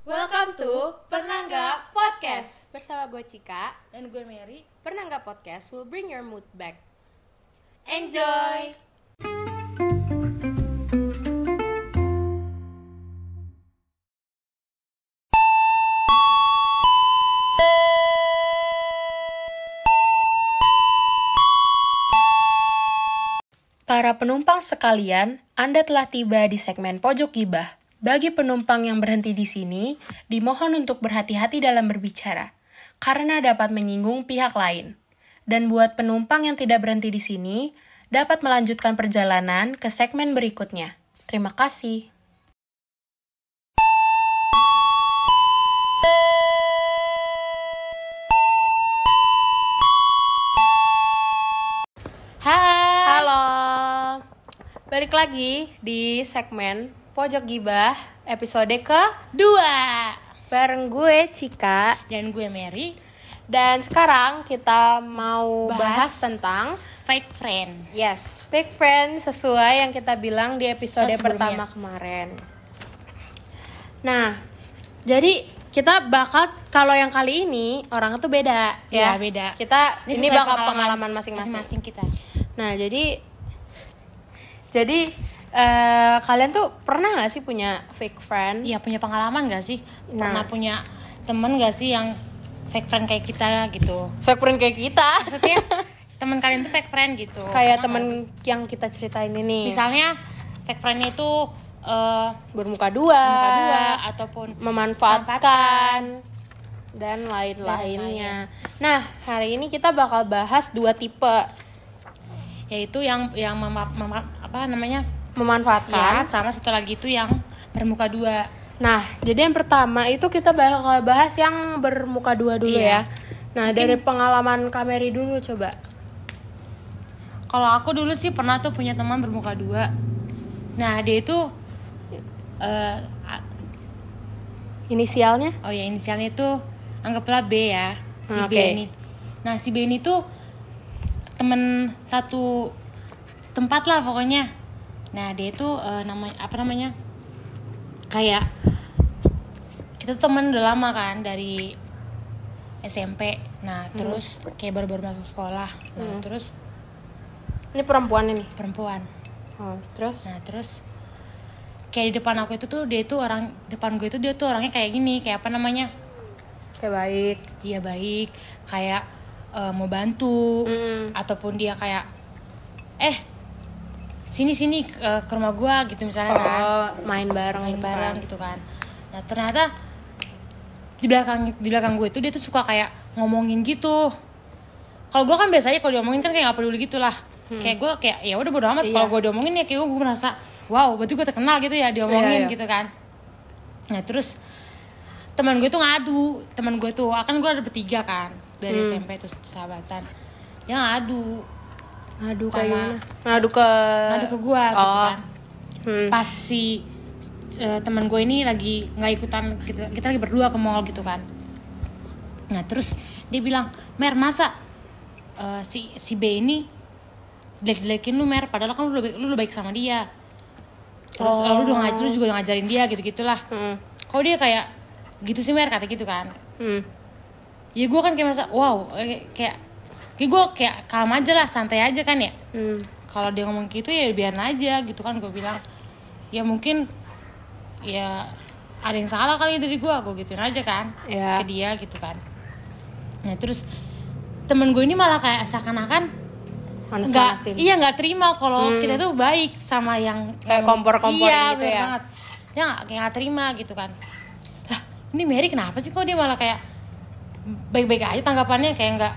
Welcome to Pernah Nggak Podcast Bersama gue Cika, Dan gue Mary Pernah Nggak Podcast will bring your mood back. Enjoy! Para penumpang sekalian, Anda telah tiba di segmen Pojok Gibah. Bagi penumpang yang berhenti di sini, dimohon untuk berhati-hati dalam berbicara, karena dapat menyinggung pihak lain. Dan buat penumpang yang tidak berhenti di sini, dapat melanjutkan perjalanan ke segmen berikutnya. Terima kasih. Hai Halo, balik lagi di segmen Pojok Gibah episode ke Dua bareng gue Cika Dan gue Mary dan sekarang kita mau bahas, Bahas. tentang Fake friend yes fake friend sesuai yang kita bilang di episode pertama kemarin. Nah, jadi kita bakal kalau yang kali ini orang itu beda ya. Iya, beda. Kita ini, sesuai bakal pengalaman. Masing-masing kita Nah, jadi jadi eh, kalian tuh pernah nggak sih punya fake friend? Iya punya pengalaman gak sih? Nah. Pernah punya temen gak sih yang fake friend kayak kita gitu? Fake friend kayak kita. Maksudnya teman kalian tuh fake friend gitu kayak Pernah temen yang kita ceritain ini. Misalnya fake friendnya itu eh bermuka dua, muka dua ataupun memanfaatkan dan lain-lainnya. Nah, hari ini kita bakal bahas dua tipe yaitu yang yang mema- apa namanya ya memanfaatkan. sama satu lagi itu yang bermuka dua Nah, jadi yang pertama itu kita bakal bahas yang bermuka dua dulu Iya. ya. Nah, dari pengalaman Kameri dulu coba. kalau aku dulu sih pernah tuh punya teman bermuka dua nah dia itu a- Inisialnya? oh ya inisialnya itu anggaplah B ya si Ah, B ini nah si B ini tuh temen satu tempat lah pokoknya nah dia itu eh, namanya apa namanya kayak kita tuh temen udah lama kan dari SMP nah terus kayak baru-baru masuk sekolah nah Hmm. terus Ini perempuan ini. perempuan Oh, terus? Nah terus kayak di depan aku itu tuh dia tuh orang depan gue itu dia tuh orangnya kayak gini kayak apa namanya Kayak baik. iya baik kayak eh, mau bantu Mm. ataupun dia kayak eh sini sini ke, ke rumah gua gitu misalnya kan Oh, main bareng. main gitu bareng kan. gitu kan nah ternyata di belakang di belakang gue itu dia tuh suka kayak ngomongin gitu kalau gue kan biasanya kalau diomongin kan kayak gak peduli gitu lah kayak gue kayak ya udah bodo amat Hmm. Iya. kalau gue diomongin ya kayak gue merasa wow berarti gue terkenal gitu ya Iya, diomongin iya. gitu kan nah terus teman gue tuh ngadu teman gue tuh akan gue ada bertiga kan dari Hmm. SMP terus sahabatan dia ngadu Ngadu Sama- kayak gimana? Ngadu ke ngadu ke gue gitu Oh. kan Hmm. pas si eh, teman gue ini lagi nggak ikutan kita, kita lagi berdua ke mall gitu kan nah terus dia bilang mer masa eh, si si B ini jelek-jelekin lu mer padahal kan lu udah baik, lu udah baik sama dia terus eh, lu, udah ngaj- lu juga udah ngajarin dia gitu gitulah Hmm. kok dia kayak gitu sih mer kata gitu kan Hmm. ya gue kan kayak merasa wow eh, kayak kayak gue kayak kalem aja lah santai aja kan ya Hmm. kalau dia ngomong gitu ya biarin aja gitu kan gue bilang ya mungkin ya ada yang salah kali dari gue gue gituin aja kan Ya. ke dia gitu kan nah terus temen gue ini malah kayak seakan-akan nggak iya nggak terima kalau Hmm. kita tuh baik sama yang Kayak kompor-komporin iya, gitu ya. banget dia nggak kayak nggak terima gitu kan lah ini Mary kenapa sih kok dia malah kayak baik-baik aja tanggapannya kayak nggak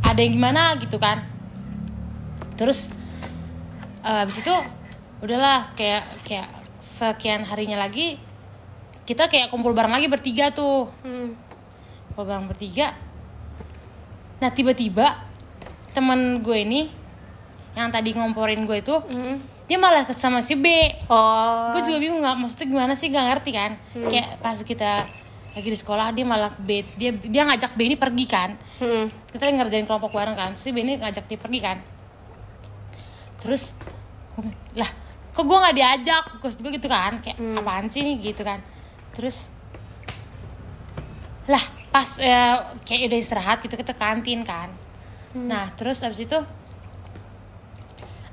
ada yang gimana gitu kan terus eh, abis itu udahlah kayak kayak sekian harinya lagi kita kayak kumpul bareng lagi bertiga tuh Hmm. kumpul bareng bertiga nah tiba-tiba teman gue ini yang tadi ngomporin gue itu Hmm. dia malah sama si B Oh. gue juga bingung nggak maksudnya gimana sih nggak ngerti kan kayak pas kita lagi di sekolah dia malah ke B dia dia ngajak B ini pergi kan. Hmm. kita lagi ngerjain kelompok bareng kan si B ini ngajak dia pergi kan. Terus lah kok gue nggak diajak? Terus gue gitu kan kayak Hmm. apaan sih? nih gitu kan. Terus lah pas ya, kayak udah istirahat gitu kita kantin kan. Nah terus abis itu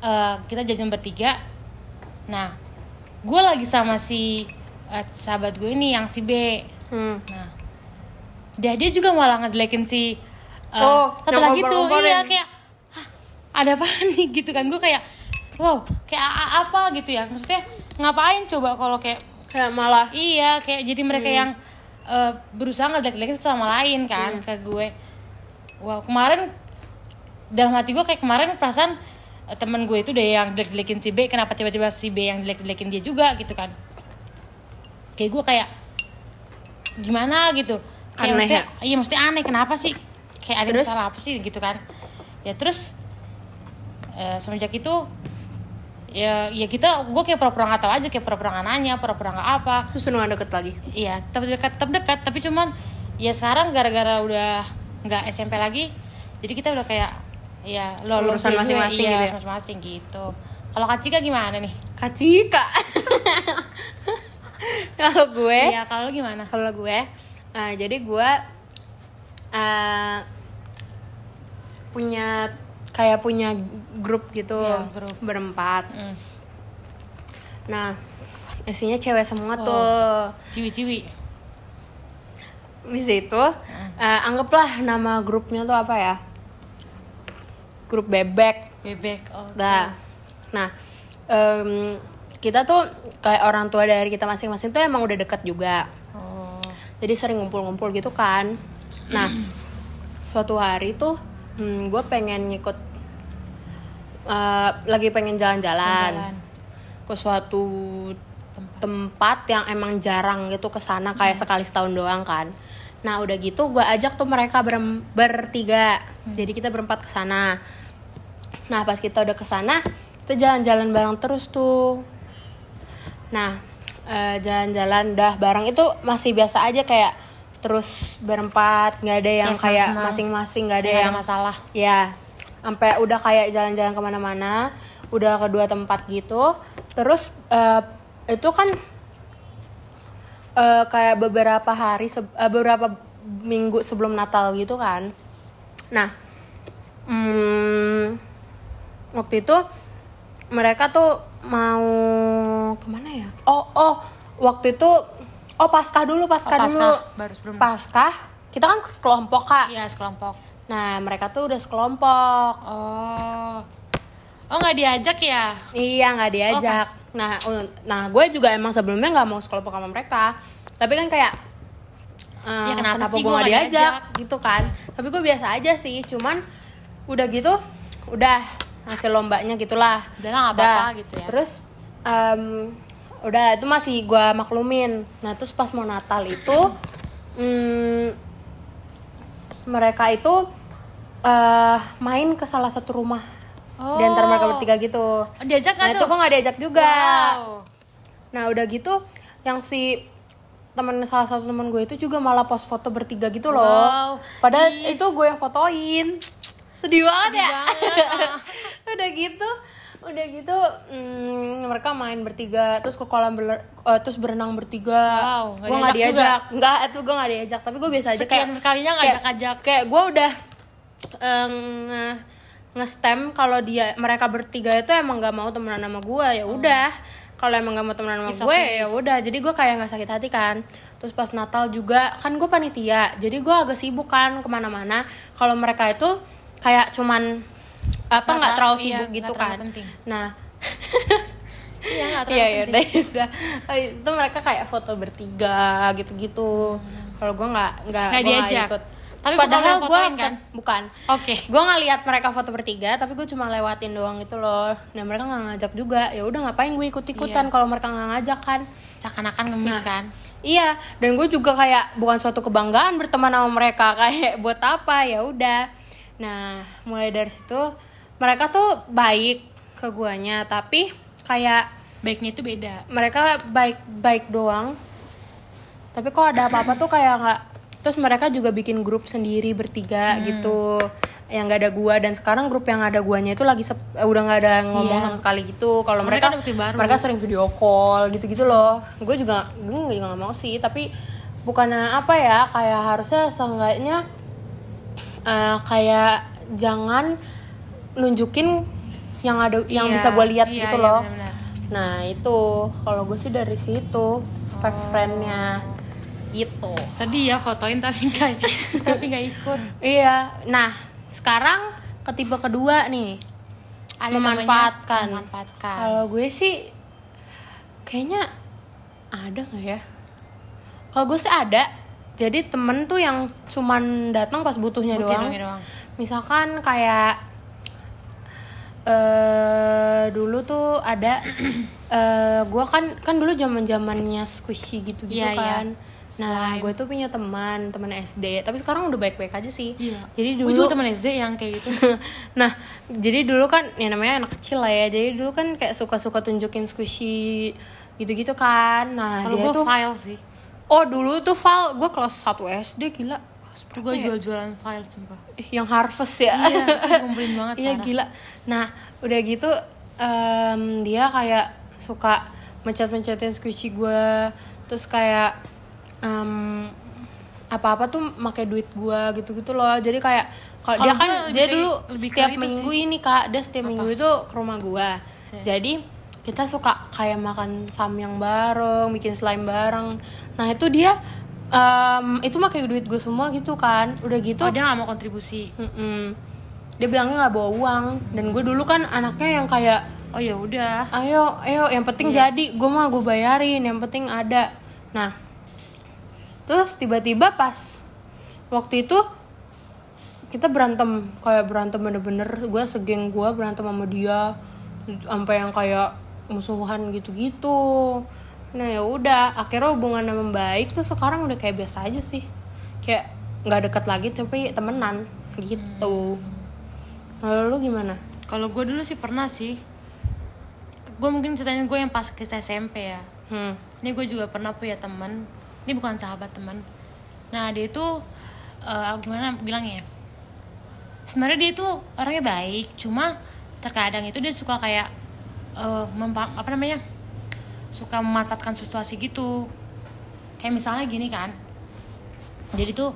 eh, kita jajan bertiga. Nah gue lagi sama si eh, sahabat gue ini yang si B Hmm. nah dia dia juga malah ngejelekin si eh, Oh, satu lagi tuh iya kayak "Hah, ada apa nih gitu kan gue kayak wow kayak apa gitu ya maksudnya ngapain coba kalau kayak Kayak malah Iya, kayak jadi mereka Hmm. yang eh, berusaha ngejelek-jelekin satu sama lain kan Hmm. ke gue. Wah, kemarin dalam hati gue kayak kemarin perasaan eh, temen gue itu deh yang jelek-jelekin si B, kenapa tiba-tiba si B yang jelek-jelekin dia juga gitu kan. Kayak gue kayak gimana gitu. Kayak Aneh maksudnya, iya maksudnya aneh kenapa sih? Kayak ada Terus? salah apa sih gitu kan. Ya terus eh, semenjak itu ya ya kita gue kayak pura-pura nggak tahu aja kayak pura-pura nggak nanya pura-pura nggak apa terus lu deket lagi. Iya, tetap dekat, tetap dekat. Tapi cuman ya sekarang gara-gara udah nggak SMP lagi, jadi kita udah kayak ya lo Urusan masing-masing iya, gitu ya? masing-masing gitu. Kalau Kak Cika gimana nih? Kacika. kalau gue, Iya, kalau gimana? kalau gue, eh, jadi gue eh, punya kayak punya grup gitu Iya, grup. berempat. Hmm. Nah, isinya cewek semua Oh. tuh. Ciwi-ciwi. Di situ, eh, anggaplah nama grupnya tuh apa ya? Grup bebek. Bebek. Oh. Nah, nah em, kita tuh kayak orang tua dari kita masing-masing tuh emang udah deket juga. Oh. Jadi sering ngumpul-ngumpul gitu kan. Nah, suatu hari tuh gue pengen ngikut eh, lagi pengen jalan-jalan Jalan. ke suatu Tempat. tempat yang emang jarang gitu ke sana kayak sekali setahun doang kan. Nah udah gitu gue ajak tuh mereka berem- bertiga, jadi kita berempat ke sana. Nah pas kita udah ke sana, kita jalan-jalan bareng terus tuh. Nah eh, jalan-jalan dah bareng itu masih biasa aja kayak terus berempat, nggak ada yang Kayak kayak masing-masing, nggak ada yang masalah. Ya, sampai udah kayak jalan-jalan ke mana-mana, udah ke dua tempat gitu. Terus eh, itu kan eh, kayak beberapa hari, eh, beberapa minggu sebelum Natal gitu kan. Nah, hmm, waktu itu mereka tuh mau ya? Oh, oh, waktu itu oh Paskah dulu, Paskah, Oh, dulu. Baru sebelum- Paskah, kita kan sekelompok kak. Iya, sekelompok. Nah, mereka tuh udah sekelompok. Oh. Oh, nggak diajak ya? Iya, nggak diajak. nah, un- nah gue juga emang sebelumnya nggak mau sekelompok sama mereka. Tapi kan kayak, eh, Ya, kenapa sih gue nggak diajak? diajak? Gitu kan. Tapi gue biasa aja sih. Cuman udah gitu, udah hasil lombanya gitulah. Udah lah, apa-apa gitu ya. Terus, em, udah itu masih gue maklumin. Nah, terus pas mau Natal itu, mm, mereka itu eh main ke salah satu rumah Oh. di antara mereka bertiga gitu. Diajak Nah itu gue gak diajak juga. Wow. Nah udah gitu, yang si temen salah satu temen gue itu juga malah post foto bertiga gitu loh. Wow. Padahal Ih. itu gue yang fotoin. Sedih banget Sedih ya. banget, ah. udah gitu, udah gitu hmm, mereka main bertiga terus ke kolam beler- eh, terus berenang bertiga. Wow, nggak gue nggak diajak. Enggak, itu gue nggak diajak. Tapi gue biasa aja Sekian kayak kalinya nggak kayak- ajak-ajak. kayak gue udah nge- nge-stem kalau dia mereka bertiga itu emang nggak mau temenan sama gue ya udah kalau emang nggak mau temenan sama It's gue okay. ya udah jadi gue kayak nggak sakit hati kan terus pas Natal juga kan gue panitia jadi gue agak sibuk kan ke mana-mana kalau mereka itu kayak cuman apa Nggak nggak ter- terlalu iya, sibuk nggak gitu kan penting. nah Iya, nggak terlalu Iya ya penting. udah udah. Oh, itu mereka kayak foto bertiga gitu-gitu. Kalau gue nggak nggak diajak. ikut. Tapi padahal gue kan? bukan. Oke. Gue ngeliat mereka foto bertiga, tapi gue cuma lewatin doang gitu loh. Nah mereka nggak ngajak juga. Ya udah ngapain gue ikut-ikutan Iya. kalau mereka nggak ngajak kan? Seakan-akan ngemis Nah. kan? Iya, dan gue juga kayak bukan suatu kebanggaan berteman sama mereka kayak buat apa ya udah. Nah, mulai dari situ mereka tuh baik ke guanya, tapi kayak Baiknya itu beda. mereka baik baik doang tapi kok ada apa-apa tuh kayak nggak terus mereka juga bikin grup sendiri bertiga Hmm. gitu yang nggak ada gua dan sekarang grup yang ada guanya itu lagi sep- eh, udah nggak ada ngomong Iya. sama sekali gitu kalau Mereka mereka mereka sering video call gitu-gitu loh gue juga gue juga nggak mau sih tapi bukannya apa ya kayak harusnya seenggaknya eh, kayak jangan nunjukin yang ada yang Iya, bisa gue lihat iya, gitu iya, loh. benar-benar. nah itu. Kalau gue sih dari situ fake Oh. friendnya. Gitu. Sedih ya fotoin tapi nggak tapi nggak ikut. Iya. Nah sekarang ke tipe kedua nih. Ada namanya memanfaatkan. memanfaatkan. Kalau gue sih kayaknya ada nggak ya? Kalau gue sih ada. Jadi temen tuh yang cuman datang pas butuhnya Butuh doang, doang. misalkan kayak eh dulu tuh ada eh gue kan kan dulu zaman zamannya squishy gitu gitu Iya, iya. kan nah Slime. gue tuh punya teman teman SD tapi sekarang udah baik baik aja sih Iya. jadi Gue dulu juga teman SD yang kayak gitu. nah jadi dulu kan ya namanya anak kecil lah ya jadi dulu kan kayak suka suka tunjukin squishy gitu gitu kan nah Kalau dia tuh file sih. oh dulu tuh Val gue kelas 1 SD gila Itu gue ya? jual-jualan file sumpah. Eh, yang harvest ya Iya, ngumpulin banget iya gila nah udah gitu em, dia kayak suka mencet-mencetin squishy gue terus kayak em, apa-apa tuh pakai duit gue gitu-gitu loh jadi kayak kalau dia kan dia dulu lebih setiap itu minggu sih. ini kak dia setiap Apa? minggu itu ke rumah gue Iya. jadi kita suka kayak makan samyang bareng bikin slime bareng nah itu dia em, itu pakai duit gue semua gitu kan udah gitu Oh dia gak mau kontribusi. Mm-mm. Dia bilangnya nggak bawa uang dan gue dulu kan anaknya yang kayak Oh ya udah. ayo ayo yang penting Iya. jadi gue mah gue bayarin yang penting ada. Nah terus tiba-tiba pas waktu itu kita berantem kayak berantem bener-bener gue segeng gue berantem sama dia sampai yang kayak musuhan gitu-gitu nah ya udah akhirnya hubungan membaik tuh sekarang udah kayak biasa aja sih kayak nggak deket lagi tapi temenan gitu Lalu lu gimana Kalau gue dulu sih pernah sih. Gue mungkin ceritanya gue yang pas ke SMP ya. hmm. Ini gue juga pernah punya teman. Ini bukan sahabat teman. Nah dia itu eh, gimana bilangnya? ya? Sebenarnya dia itu orangnya baik, cuma terkadang itu dia suka kayak mempa- apa namanya? Suka memanfaatkan situasi gitu. Kayak misalnya gini kan. Jadi tuh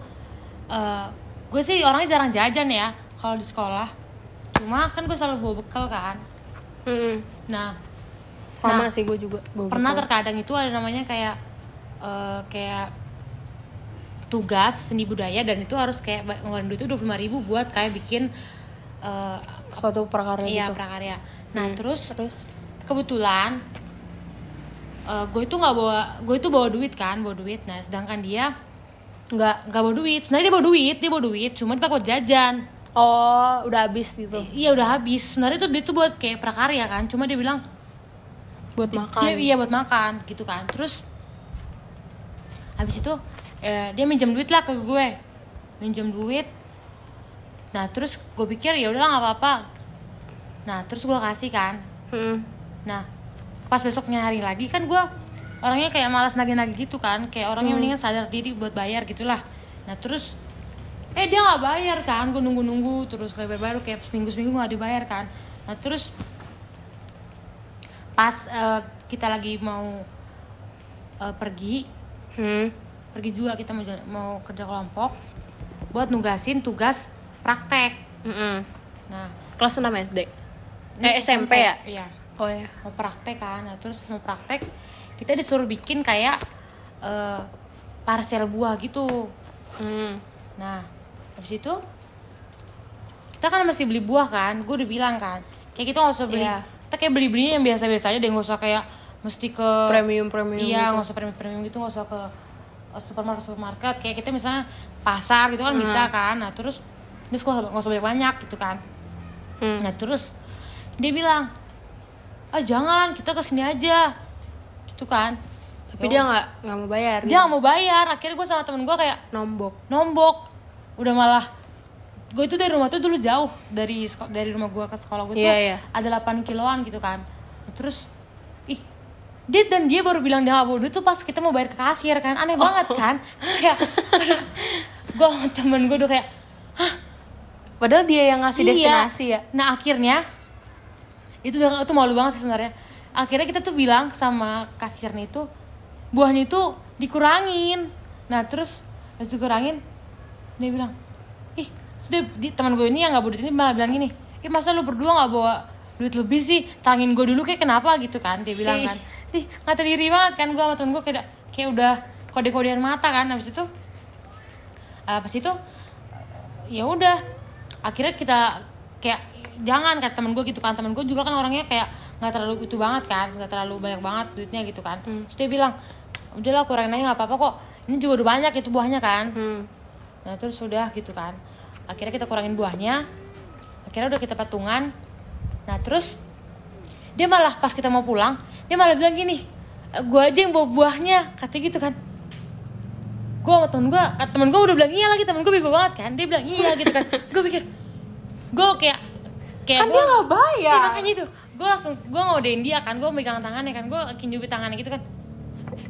eh, gue sih orangnya jarang jajan ya kalau di sekolah. Cuma kan gue selalu bawa bekal kan. Hmm. Nah sama Nah, sih gue juga bawa pernah bekal. terkadang itu ada namanya kayak eh, kayak tugas seni budaya dan itu harus kayak ngeluarin duit itu dua ribu buat kayak bikin eh, suatu prakarya iya gitu prakarya nah Hmm. terus terus kebetulan gue itu nggak bawa gue itu bawa duit kan bawa duit nah sedangkan dia nggak nggak bawa duit sebenarnya dia bawa duit dia bawa duit cuma dipakai buat jajan oh udah habis gitu iya udah habis sebenarnya itu duit tuh buat kayak prakarya kan cuma dia bilang buat makan Dia iya buat makan gitu kan. Terus habis itu eh, dia minjem duit lah ke gue. Minjem duit. Nah, terus gue pikir ya udahlah nggak apa-apa. Nah, terus gue kasih kan. Hmm. Nah, pas besoknya hari lagi kan gue orangnya kayak malas nagih-nagih gitu kan. Kayak orangnya Hmm. mendingan sadar diri buat bayar gitulah. Nah, terus eh dia nggak bayar kan. Gue nunggu-nunggu terus kayak baru kayak seminggu-seminggu nggak dibayar kan. Nah, terus pas eh, kita lagi mau eh, pergi Hmm. pergi juga kita mau mau kerja kelompok buat nugasin tugas praktek Mm-mm. nah kelas 6 SD eh SMP ya iya oh ya mau praktek kan nah terus pas mau praktek kita disuruh bikin kayak eh, parcel buah gitu hmm. nah habis itu kita kan masih beli buah kan gue udah bilang kan kayak kita nggak usah beli Iya. kita kayak beli belinya yang biasa biasa aja deh nggak usah kayak mesti ke premium premium iya gitu. nggak usah premium premium gitu nggak usah ke uh, supermarket supermarket kayak kita misalnya pasar gitu kan Hmm. bisa kan nah terus terus nggak usah- nggak usah banyak banyak gitu kan Hmm. nah terus dia bilang ah jangan kita ke sini aja. Gitu kan. Tapi dia nggak nggak mau bayar. Dia nggak mau bayar. Akhirnya gue sama temen gue kayak nombok. Nombok. Udah malah gue itu dari rumah tuh dulu jauh dari dari rumah gue ke sekolah gue tuh Iya, iya. ada 8 kiloan gitu kan. Terus ih dia dan dia baru bilang dia nggak duit tuh pas kita mau bayar ke kasir kan. Aneh banget kan. Kayak gue temen gue udah kayak padahal dia yang ngasih Iya. destinasi ya. Nah akhirnya itu udah itu malu banget sih sebenarnya. Akhirnya kita tuh bilang sama kasirnya itu buahnya itu dikurangin. Nah terus pas dikurangin dia bilang ih sudah di teman gue ini yang nggak duit ini malah bilang gini ih masa lu berdua nggak bawa duit lebih sih? Tangin gue dulu kayak kenapa? Gitu kan dia bilang kan. Ih nggak diri banget kan gue sama temen gue kayak kayak udah kode-kodean mata kan. Habis itu pas itu ya udah. Akhirnya kita kayak jangan kata temen gue gitu kan. Temen gue juga kan orangnya kayak nggak terlalu itu banget kan. Nggak terlalu banyak banget duitnya gitu kan. Terus dia bilang udahlah kurangin aja nggak apa-apa kok. Ini juga udah banyak itu buahnya kan. Hmm. nah terus sudah gitu kan. Akhirnya kita kurangin buahnya. Akhirnya udah kita patungan. Nah terus dia malah pas kita mau pulang dia malah bilang gini gue aja yang bawa buahnya katanya gitu kan. Gue sama temen gue temen gue udah bilang iya lagi temen gue bego banget kan. Dia bilang iya gitu kan. Gue pikir gue kayak kayak Kan gua- dia nggak bayar. Iya, makanya itu gue langsung gue ngodein dia kan gue megang tangannya kan gue kinjubit tangannya gitu kan.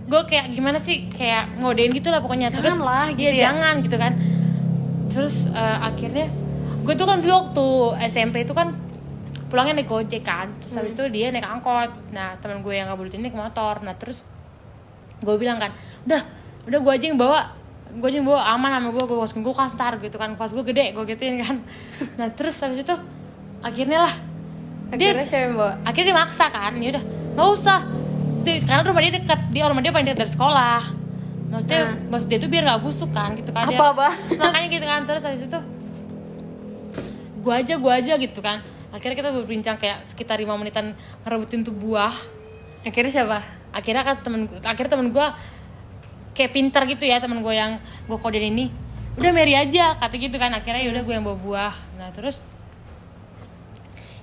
Gue kayak gimana sih kayak ngodein gitu lah pokoknya. Terus Janganlah, gitu iya, ya. jangan gitu kan. Terus eh, akhirnya gue tuh kan dulu waktu SMP itu kan pulangnya naik gojek kan. Terus habis itu dia naik angkot. Nah teman gue yang gak boleh naik motor. Nah terus gue bilang kan udah udah gue aja yang bawa gue aja yang bawa aman sama gue gue masukin kulkas ntar gitu kan. Kulkas gue gede gue gituin kan. Nah terus habis itu akhirnya lah. Dia Akhirnya siapa yang bawa? akhirnya dia maksa kan. Ya udah nggak usah. Dia- karena rumah dia dekat dia rumah dia paling dekat dari sekolah. Maksudnya Nah. maksud dia tuh biar nggak busuk kan gitu kan. Dia- Apa, Bah? makanya gitu kan. Terus habis itu gua aja gua aja gitu kan. Akhirnya kita berbincang kayak sekitar lima menitan ngerebutin tuh buah. Akhirnya siapa? akhirnya kan temen akhirnya temen gua kayak pinter gitu ya temen gue yang gue kodein ini. Udah Mary aja kata gitu kan. Akhirnya ya udah gue yang bawa buah. Nah terus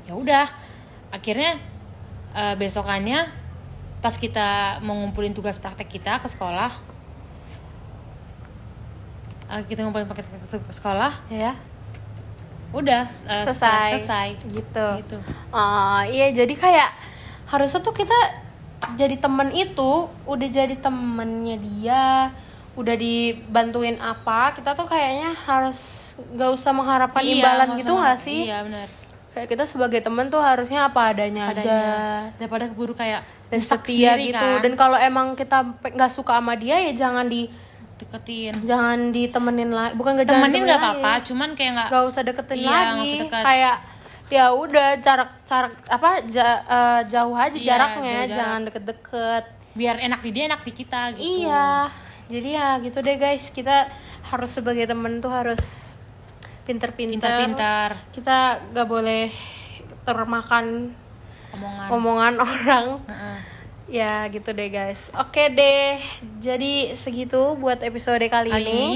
ya udah akhirnya eh, besokannya pas kita mau ngumpulin tugas praktek kita ke sekolah eh, kita ngumpulin paket ke sekolah Ya. udah eh, Selesai. selesai Gitu. gitu Oh, iya jadi kayak harusnya tuh kita jadi temen itu udah jadi temennya dia udah dibantuin apa kita tuh kayaknya harus nggak usah mengharapkan Iya, imbalan gitu nggak sih iya benar kayak kita sebagai temen tuh harusnya apa adanya, aja. adanya. Daripada keburu kayak dan setia sendiri gitu. kan. dan kalau emang kita nggak suka sama dia ya jangan di deketin. jangan ditemenin lagi bukan jangan temenin nggak apa-apa cuman kayak nggak nggak usah deketin Iya, lagi. usah deket. kayak ya udah jarak jarak apa ja- eh, jauh aja Iya, jaraknya. jauh jarak. jangan deket-deket. Biar enak di dia enak di kita gitu. Iya. Jadi ya gitu deh guys. Kita harus sebagai temen tuh harus pinter-pinter pintar-pintar. Kita nggak boleh termakan omongan. omongan orang. Heeh. ya gitu deh guys. Oke deh. Jadi segitu buat episode kali, kali ini. ini.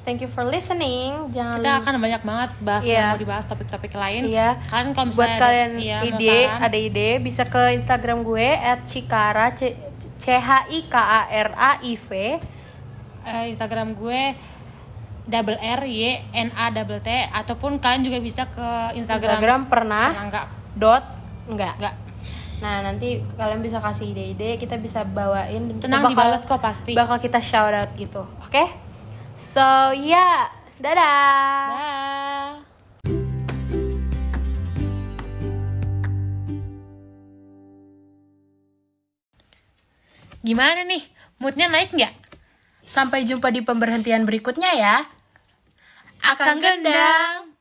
Thank you for listening. Jangan kita akan banyak banget bahas Iya. yang mau dibahas topik-topik lain. Iya. kalian kalau buat ada- kalian mau ide saran, ada ide bisa ke instagram gue cikara c c h i k a r a i v eh, instagram gue double r y n a double t ataupun kalian juga bisa ke instagram, instagram pernah Karena enggak. dot enggak. Enggak. Nah nanti kalian bisa kasih ide-ide kita bisa bawain tenang bakal dibalas kok pasti. bakal kita shout out gitu oke? So ya dadah! Dah. Gimana nih? Moodnya naik nggak? sampai jumpa di pemberhentian berikutnya ya Akan gendang.